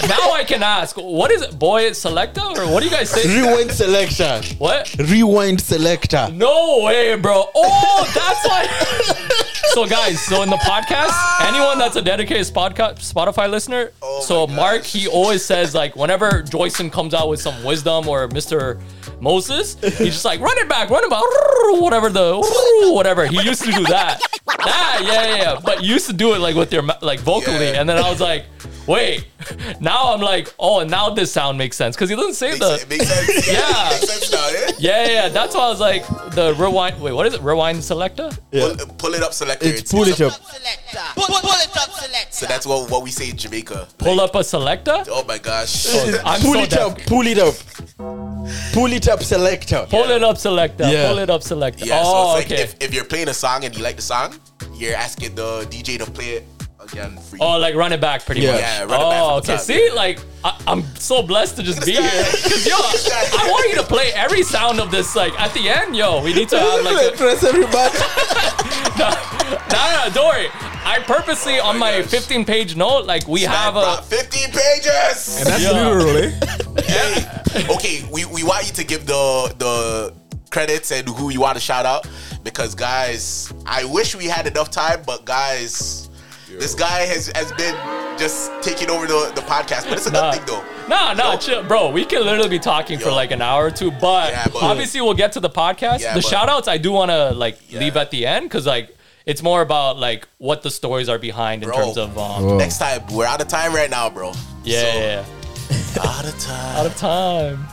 Now I can ask, what is it, boy selector or what do you guys say? Rewind selector. What? Rewind selector. No way, bro. Oh, that's why. so, guys, so in the podcast, anyone that's a dedicated Spotca- Spotify listener, Oh so Mark, he always says, like, whenever Joyson comes out with some wisdom or Mr. Moses, he's just like, run it back, run it back, whatever the, whatever. He used to do that. That, yeah, yeah, yeah. But used to do it, like, with your, like, vocally. Yeah. And then I was like, wait. Now I'm like, oh, and now this sound makes sense. Because he doesn't say the. It makes sense. Yeah. Yeah. Makes sense now, yeah? Yeah, yeah, yeah. That's why I was like the rewind. Wait, what is it? Rewind selector? Pull, uh, pull it up, selector. It's pull it up. Pull, pull it up, select. So that's what, what we say in Jamaica. Pull up a selector. Oh my gosh. I'm Pull so it deaf. up. Pull it up. Pull it up selector. Pull it up selector. Yeah. Pull it up selector. Yeah, oh, so it's like okay. if, if you're playing a song and you like the song, you're asking the DJ to play it again for you. oh, like run it back, pretty Yeah. much. Yeah, run it back oh, okay. top, See, yeah. like I, I'm so blessed to just be here. Cause yo, I want you to play every sound of this. Like at the end, yo, we need to have like. A, Press everybody. no, no, no, don't worry. I purposely oh on my gosh. 15 page note, like we have a. 15 pages. And that's Yeah. literally. Eh? okay, we, we want you to give the the credits and who you want to shout out because guys, I wish we had enough time, but guys, this guy has has been just taking over the, the podcast, but it's a good thing though. No, no, Yo. chill, bro. We can literally be talking for like an hour or two, but, Yeah, but- obviously we'll get to the podcast. Yeah, the but- shout outs I do want to like Yeah. leave at the end because like it's more about like what the stories are behind in Bro. terms of um. Next time, we're out of time right now, bro. yeah, So, yeah, yeah. Out of time. out of time.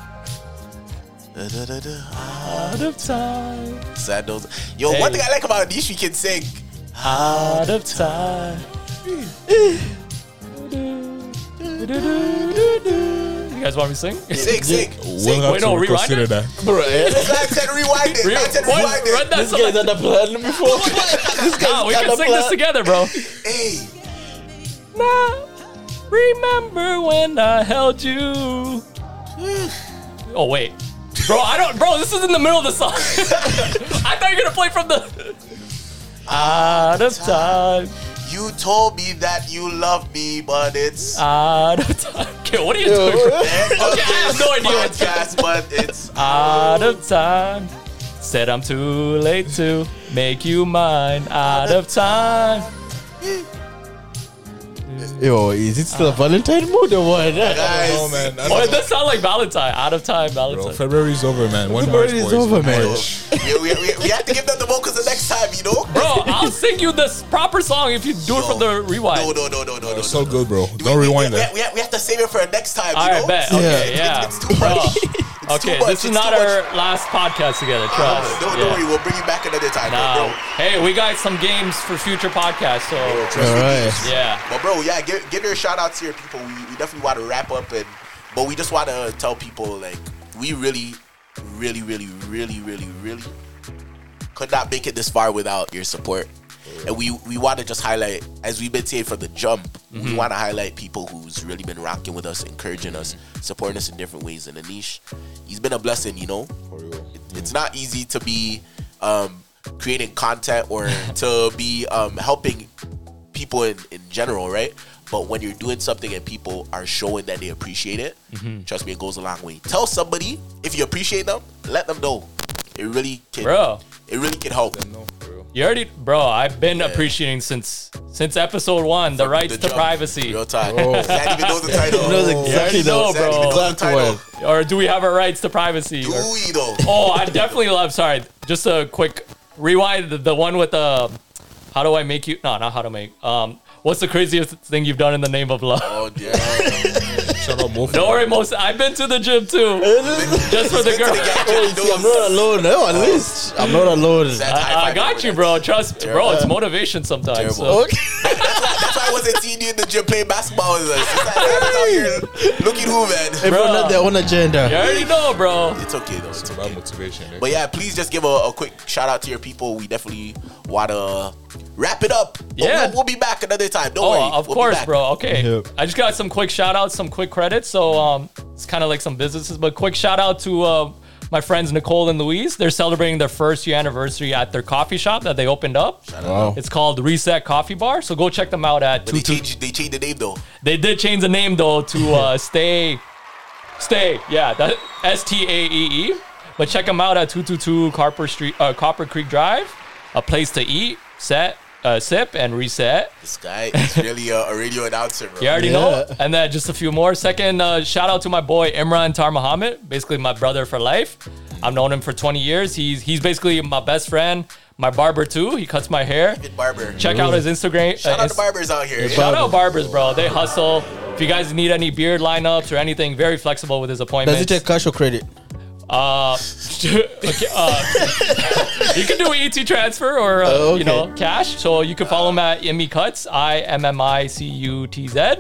Out of time. Sad those. Yo, Hey. one thing I like about Nish, we can sing. Out of time. You guys want me to sing? Sing, sing. We'll sing. have Wait, to no, rewind it? that. Man said rewind it. Man said What? rewind it. Run that This song. guy's had a plan before. Nah, we can a sing this together, bro. Hey. Now, remember when I held you. Oh wait, bro, I don't, bro. This is in the middle of the song. I thought you were gonna play from the. Out of time, You told me that you love me, but it's out of time. Okay, what are you doing? Bro? okay, I have no idea what's podcast, but it's Out of time. Said I'm too late to make you mine. Out of time. Yo, is it still a Valentine mood or what? guys. Oh man, I Oh, don't it does sound like Valentine. Out of time, Bro, Valentine. February's over, man. One February March, is boys. over, man. March. we, we, we, we have to give them the vocals the next time, you know. Bro, I'll sing you this proper song if you do it from the rewind. No, no, no, no, no, no. It's so no. good, bro. Don't we, rewind we, that. We, have, we have to save it for next time. All you right, know? bet. Yeah. Okay, yeah. It's, it's too Bro, much. okay, too much, this is it's not our much. last podcast together. Oh, trust. Don't, Yeah. don't worry, we'll bring you back another time, Nah. bro. Hey, we got some games for future podcasts. So Trust All me. yeah. But bro, yeah, give, give your shout out to your people. We, we definitely want to wrap up, and but we just want to tell people like we really, really, really, really, really, really could not make it this far without your support. And we we want to just highlight, as we've been saying from the jump, we want to highlight people who's really been rocking with us, encouraging us, supporting us in different ways in the niche. He's been a blessing, you know. It- it's not easy to be um, creating content or to be um, helping people in, in general, right? But when you're doing something and people are showing that they appreciate it, Mm-hmm. trust me, it goes a long way. Tell somebody if you appreciate them, let them know. It really can. Bro. It really can help. No, for real. You already, bro. I've been appreciating since since episode one the rights The to jump. privacy. Real time. Zach even knows the title. He knows You already exactly know, the even bro. knows the title. Or do we have our rights to privacy? Do Or- we though? oh, I definitely love. Sorry, just a quick rewind. The, the one with the how do I make you? No, not how to make. Um, what's the craziest thing you've done in the name of love? Oh yeah. Shout out Mo. Don't worry, most. I've been to the gym too, just for the Been girl. the Oh, see, I'm knows. not alone. No, at least I'm not alone. Zach, I, I got you, bro. Trust, bro. It's motivation sometimes. So. Okay. That's why I wasn't seeing you in the gym playing basketball with us. It's like, Zach is out here looking who, man. Everyone Bro. has their own agenda. You already know, bro. It's okay though. It's It's okay. about motivation. But yeah, please just give a, a quick shout out to your people. We definitely want to wrap it up. But Yeah. We'll, we'll be back another time. Don't Oh, worry. of We'll be course, back. bro. Okay. Yep. I just got some quick shout outs, some quick credits. So um, it's kind of like some businesses, but quick shout out to uh, my friends Nicole and Louise. They're celebrating their first year anniversary at their coffee shop that they opened up. Wow. It's called Reset Coffee Bar. So go check them out at But they changed, they changed the name though. They did change the name though to uh, Stay. Stay. Yeah, that S T A E E. But check them out at 222 Copper Street, uh, Copper Creek Drive. A place to eat, set, uh, sip, and reset. This guy is really a, a radio announcer, bro. You already Yeah. know. And then just a few more. Second, uh, shout out to my boy Imran Tar Muhammad, basically my brother for life. I've known him for 20 years. He's he's basically my best friend, my barber too. He cuts my hair. Good barber. Check out his Instagram. Shout uh, out to barbers out here. Shout out barbers, bro. They hustle. If you guys need any beard lineups or anything, very flexible with his appointments. Does it take cash or credit? Uh, okay, uh, you can do an ET transfer or uh, Oh, you know cash. So you can follow him at Immi Cuts, I M M I C U T Z.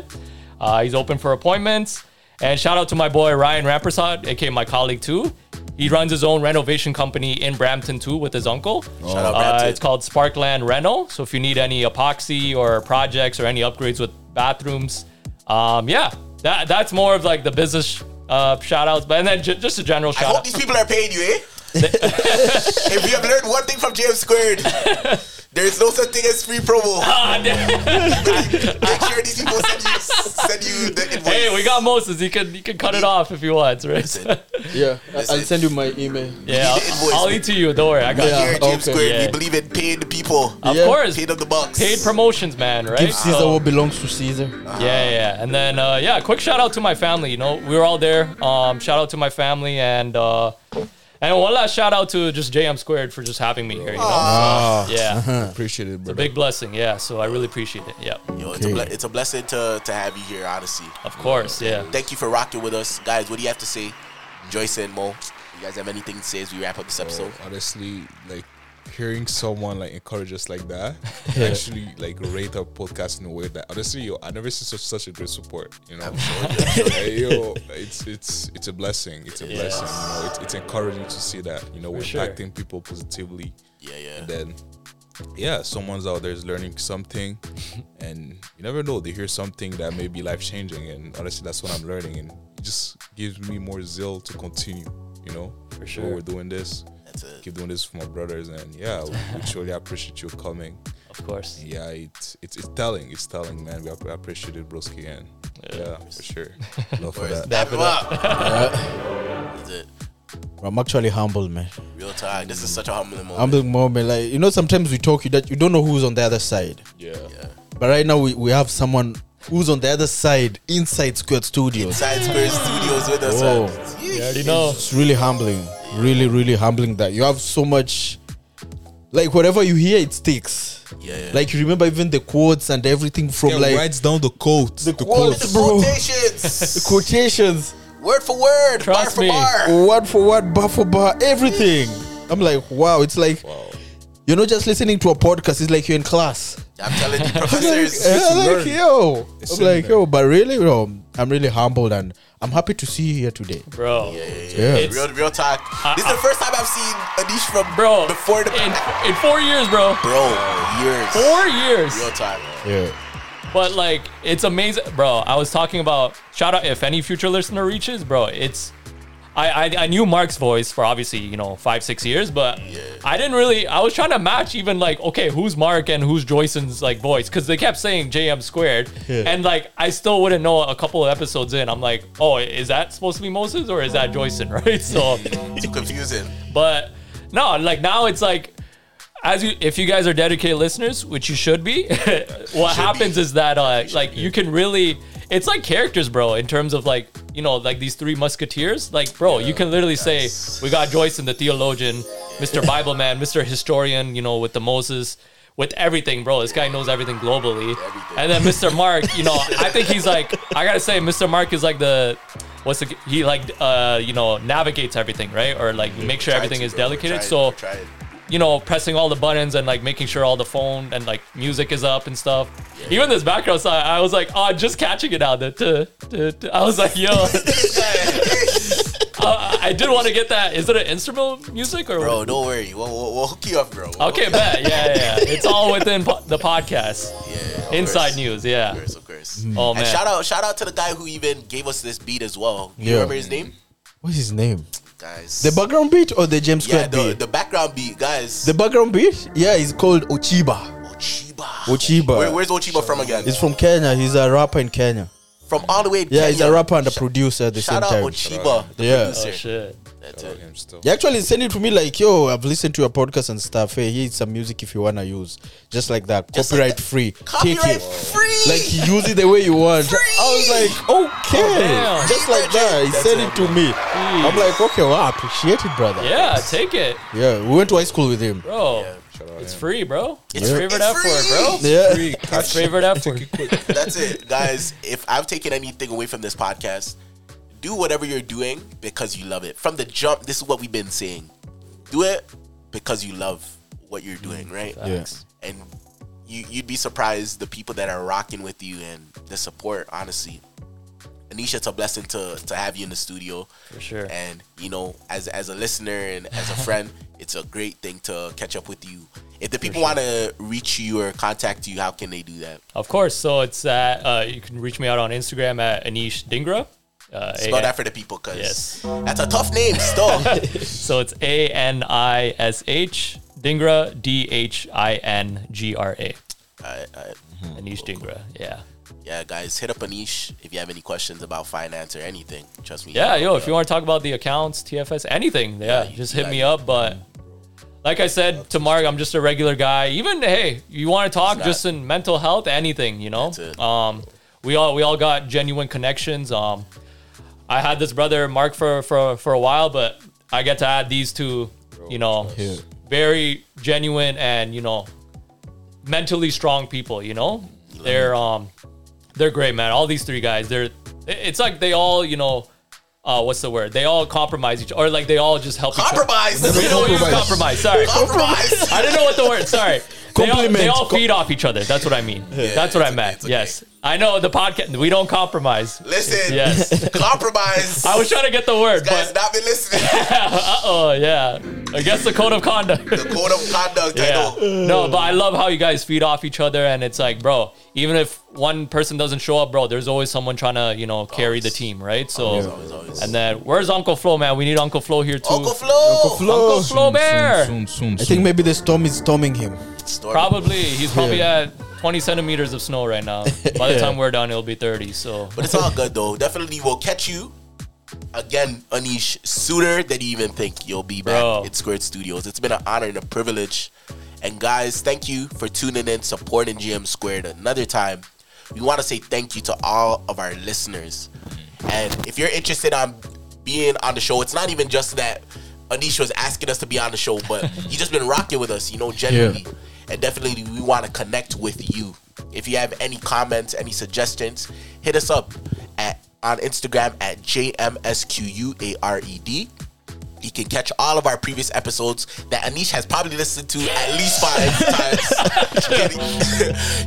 Uh, he's open for appointments. And shout out to my boy Ryan Rampersad, aka my colleague too. He runs his own renovation company in Brampton too with his uncle. Shout out Uh, Brampton. it's called Sparkland Reno. So if you need any epoxy or projects or any upgrades with bathrooms, um, yeah, that that's more of like the business uh, shout outs. But and then j- just a general I hope out. these people are paying you, eh? If you have learned one thing from JM Squared, there's no such thing as free promo. Ah, damn. Make sure these people send you send you the invoice. hey, we got Moses. He can he can cut it off if he wants, right? Yeah, Listen. I'll send you my email. yeah, need the invoice. I'll, I'll eat to you. Don't worry, I got Yeah. you. here at James okay. Squared, Yeah. we believe in paying the people. Of Yeah. course, Pay them the bucks. paid promotions, man. Right? Give Caesar So- what belongs to Caesar. Yeah, yeah, yeah. And then uh, yeah, quick shout out to my family. You know, we were all there. Um, shout out to my family and uh, and one last shout out to just JM Squared for just having me here. You know. Ah. So, yeah, Appreciate it, bro. big blessing. Yeah, so I really appreciate it. Yeah, Yo, it's, a ble- it's a blessing to, to have you here, honestly. of course. Yeah. Thank you for rocking with us. Guys, what do you have to say? Joyce and Mo, You guys have anything to say as we wrap up this episode? So, honestly, like hearing someone like encourage us like that, actually like rate our podcast in a way that honestly, yo, I never seen such such a great support. You know, Like, yo, it's it's it's a blessing. It's a blessing. You know, it's, it's encouraging to see that. You know, we're sure. impacting people positively. Yeah, yeah. And then, yeah, someone's out there is learning something, and you never know. They hear something that may be life changing, and honestly, that's what I'm learning, and it just gives me more zeal to continue. You know, for sure. we're doing this. That's it. Keep doing this for my brothers, and yeah, we, we truly appreciate you coming. Of course. Yeah, it's it's, it's telling. It's telling, man. We app- appreciate it, broski, and yeah, for sure. Love for that. Dap him up. That's it. I'm actually humbled, man. Real talk. This is such a humbling moment. Humble moment. Like you know, sometimes we talk you that you don't know who's on the other side. Yeah. yeah. But right now we, we have someone who's on the other side inside Squared Studios. Science Spirit Studios with us. Whoa. man. You already know. It's really humbling. Really, really humbling that you have so much. Like whatever you hear, it sticks. Yeah, yeah. Like you remember even the quotes and everything from Yeah, like writes down the quotes. the The, quotes, the bro. quotations. The quotations, word for word. Trust bar for bar. word for word, bar for bar, everything. I'm like, wow. It's like you're not just listening to a podcast. It's like you're in class. I'm telling you, I'm like, professors. I'm like, learn. yo, It's I'm like, there. yo, but really, yo, I'm really humbled and I'm happy to see you here today. Bro. Yeah. It's- Real, real talk. this is the first time I've seen Anish from Bro. before the in, in four years, bro. bro years. Four years. Real talk. Yeah. But like, it's amazing, bro. I was talking about shout out if any future listener reaches, bro. It's I I, I knew Mark's voice for obviously you know five six years, but I didn't really. I was trying to match even like okay, who's Mark and who's Joyson's like voice because they kept saying JM squared, and like I still wouldn't know a couple of episodes in. I'm like, oh, is that supposed to be Moses or is that Joyson, right? So. Too confusing. But no, like now it's like as you if you guys are dedicated listeners, which you should be, what happens is that uh like you can really it's like characters, bro, in terms of like, you know, like these three musketeers. Like, bro, you can literally say we got Joyson the theologian, Mr. Bible man, Mr. Historian, you know, with the Moses. With everything, bro. This guy knows everything globally. And then Mr. Mark, you know, I think he's like, I gotta say, Mr. Mark is like the, what's the, he like, uh, you know, navigates everything, right? Or like make sure everything to, is bro. We're delegated. So, we're trying. You know, pressing all the buttons and like making sure all the phone and like music is up and stuff. Even this background side, I was like, oh, just catching it out. The, I was like, yo, uh, I did want to get that. Is it an instrumental music or? Bro, don't worry. We'll, we'll, we'll hook you up, bro. Okay, bet. Yeah, yeah, yeah. It's all within po- the podcast. Yeah. of Inside course. news. Yeah. Of course, of course. Oh And man. shout out, shout out to the guy who even gave us this beat as well. You Yeah. remember his name, What's his name? Guys? The background beat or the James yeah, Square the, beat? the background beat, guys. The background beat? Yeah, it's called Ochiba. Ochiba. Ochiba. Where, where's Ochiba from again? He's from Kenya. He's a rapper in Kenya. from all the way. Yeah, he's a rapper and a producer at the Shout out same time. Ochiba, the Yeah. producer. Oh shit. That's Shout it. him still. He actually sent it to me like, yo, I've listened to your podcast and stuff. Hey, here's some music if you wanna use. Just like that. Just like Copyright that. free. Copyright Take it. free. Like use it the way you want. I was like, okay. Oh, damn. Just like that. He sent it. it to me. I'm like, okay, well, I appreciate it, brother. Yeah, take it, Yeah, we went to high school with him. bro. Shout out It's him. free, bro. It's It's free. favorite It's F word, bro. free. Yeah. Free. That's favorite F word. That's it, guys. If I've taken anything away from this podcast, do whatever you're doing because you love it. From the jump, this is what we've been saying. Do it because you love what you're doing, right? Yeah. And you, you'd be surprised the people that are rocking with you and the support, honestly. Anisha, it's a blessing to, to have you in the studio. For sure. And, you know, as, as a listener and as a friend, it's a great thing to catch up with you. If the people want to reach you or contact you, how can they do that? Of course. So it's at, uh, you can reach me out on Instagram at Anish Dhingra. Uh, Spell that for the people, cause Yes. that's a tough name. Still, So it's A N I S H Dhingra D H I N G R A. Alright, alright. Anish Dhingra. Yeah. yeah, guys, hit up Anish if you have any questions about finance or anything. Trust me. Yeah, yo, if you want to talk about the accounts, TFS, anything, yeah, you- just hit me up. But like I said to Mark, I'm just a regular guy. Even hey, you want to talk just in mental health, anything, you know. That's it. Um, we all we all got genuine connections. Um, I had this brother Mark for for for a while, but I get to add these two, you know, Yeah. very genuine and you know, mentally strong people. You know, they're um, they're great, man. All these three guys, they're it's like they all you know uh, what's the word? They all compromise each, or like they all just help Compromise. each other. We don't use Compromise. compromise. Sorry, Compromise. I didn't know what the word. Sorry. They all, they all feed off each other. That's what I mean. That's what I meant. okay. Yes, I know the podcast. We don't compromise. Listen. Yes. Compromise. I was trying to get the word, Guys, but not been listening. uh oh, yeah. I guess the code of conduct. the code of conduct. Yeah. No, but I love how you guys feed off each other, and it's like, bro, even if one person doesn't show up, bro, there's always someone trying to, you know, carry the team, right? So, Always, always, always. and then where's Uncle Flo, man? We need Uncle Flo here too. Uncle Flo. Uncle Flo Bear. Soon, soon, soon. I think maybe the storm is storming him. Stormy. Probably he's probably at 20 centimeters of snow right now. By the time we're done, it'll be 30. So But it's all good though. Definitely we'll catch you again, Anish, sooner than you even think you'll be back Bro. at Squared Studios. It's been an honor and a privilege. And guys, thank you for tuning in, supporting JM Squared another time. We want to say thank you to all of our listeners. And if you're interested on being on the show, it's not even just that Anish was asking us to be on the show, but you just been rocking with us, you know, generally. And definitely we want to connect with you. If you have any comments, any suggestions, hit us up at on Instagram at JMSQUARED. E You can catch all of our previous episodes that Anish has probably listened to at least five times.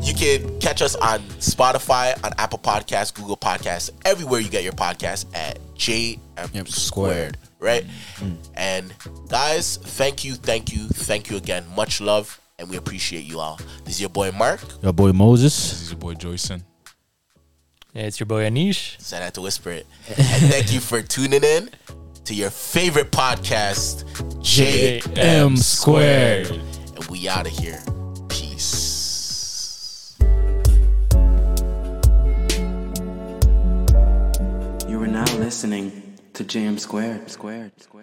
you can catch us on Spotify, on Apple Podcasts, Google Podcasts, everywhere you get your podcasts at JM Yep, Squared. Squared. Right? Mm-hmm. And guys, thank you, thank you, thank you again. Much love, and we appreciate you all. This is your boy Mark. Your boy Moses. This is your boy Joyson. yeah, it's your boy Anish. Said I had to whisper it. and thank you for tuning in to your favorite podcast, JM M Squared. And we out of here. Peace. You are now listening to Jam Squared. Squared. Squared.